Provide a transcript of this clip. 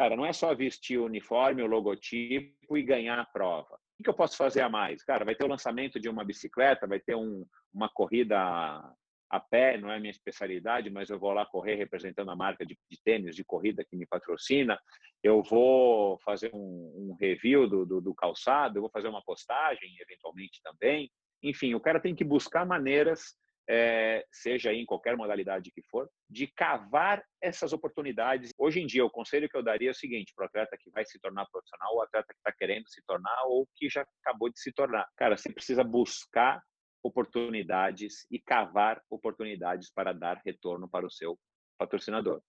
Cara, não é só vestir o uniforme, o logotipo e ganhar a prova. O que eu posso fazer a mais? Cara, vai ter o lançamento de uma bicicleta, vai ter um, uma corrida a pé, não é minha especialidade, mas eu vou lá correr representando a marca de, de tênis de corrida que me patrocina. Eu vou fazer um, um review do, do, do calçado, eu vou fazer uma postagem, eventualmente também. Enfim, o cara tem que buscar maneiras é, seja em qualquer modalidade que for, de cavar essas oportunidades. Hoje em dia, o conselho que eu daria é o seguinte para o atleta que vai se tornar profissional, ou atleta que está querendo se tornar, ou que já acabou de se tornar. Cara, você precisa buscar oportunidades e cavar oportunidades para dar retorno para o seu patrocinador.